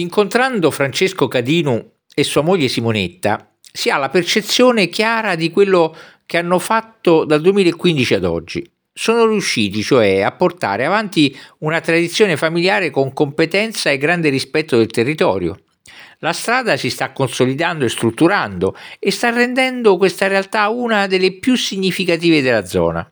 Incontrando Francesco Cadinu e sua moglie Simonetta, si ha la percezione chiara di quello che hanno fatto dal 2015 ad oggi. Sono riusciti cioè a portare avanti una tradizione familiare con competenza e grande rispetto del territorio. La strada si sta consolidando e strutturando e sta rendendo questa realtà una delle più significative della zona.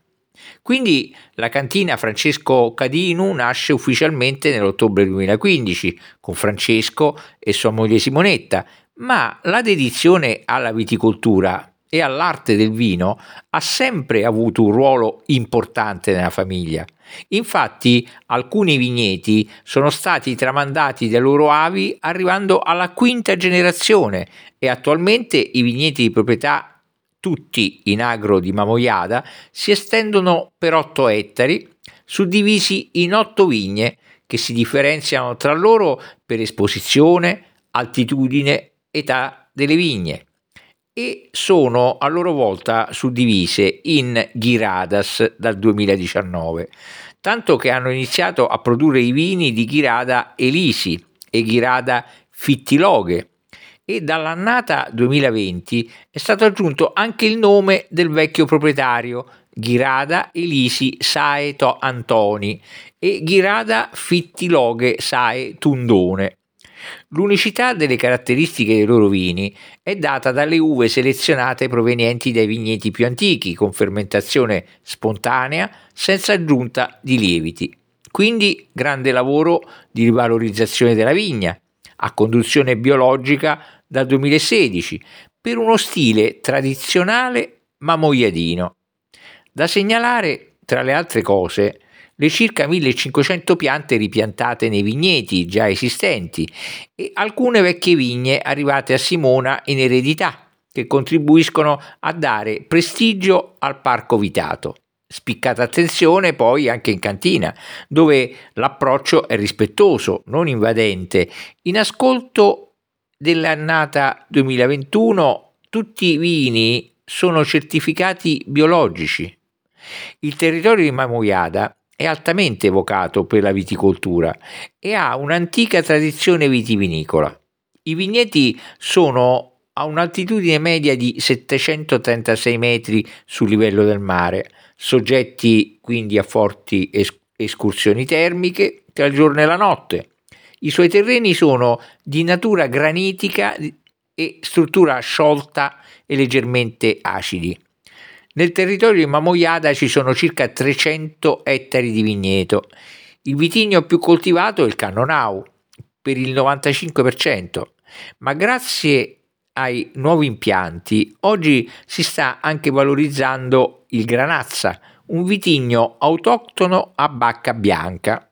Quindi la cantina Francesco Cadinu nasce ufficialmente nell'ottobre 2015 con Francesco e sua moglie Simonetta, ma la dedizione alla viticoltura e all'arte del vino ha sempre avuto un ruolo importante nella famiglia. Infatti alcuni vigneti sono stati tramandati dai loro avi arrivando alla quinta generazione e attualmente i vigneti di proprietà tutti in agro di Mamoiada, si estendono per 8 ettari, suddivisi in 8 vigne che si differenziano tra loro per esposizione, altitudine, età delle vigne e sono a loro volta suddivise in Ghiradas dal 2019, tanto che hanno iniziato a produrre i vini di Ghirada Elisi e Ghirada Fittiloghe e dall'annata 2020 è stato aggiunto anche il nome del vecchio proprietario Ghirada Elisi Sae to Antoni e Ghirada Fittiloghe Sae Tundone. L'unicità delle caratteristiche dei loro vini è data dalle uve selezionate provenienti dai vigneti più antichi, con fermentazione spontanea, senza aggiunta di lieviti. Quindi grande lavoro di rivalorizzazione della vigna, a conduzione biologica dal 2016 per uno stile tradizionale ma moiadino. Da segnalare, tra le altre cose, le circa 1500 piante ripiantate nei vigneti già esistenti e alcune vecchie vigne arrivate a Simona in eredità che contribuiscono a dare prestigio al parco vitato. Spiccata attenzione poi anche in cantina, dove l'approccio è rispettoso, non invadente. In ascolto dell'annata 2021 tutti i vini sono certificati biologici. Il territorio di Mamoiada è altamente evocato per la viticoltura e ha un'antica tradizione vitivinicola. I vigneti sono a un'altitudine media di 736 metri sul livello del mare, soggetti quindi a forti escursioni termiche tra il giorno e la notte. I suoi terreni sono di natura granitica e struttura sciolta e leggermente acidi. Nel territorio di Mamoiada ci sono circa 300 ettari di vigneto. Il vitigno più coltivato è il Cannonau, per il 95%, ma grazie ai nuovi impianti oggi si sta anche valorizzando il Granazza, un vitigno autoctono a bacca bianca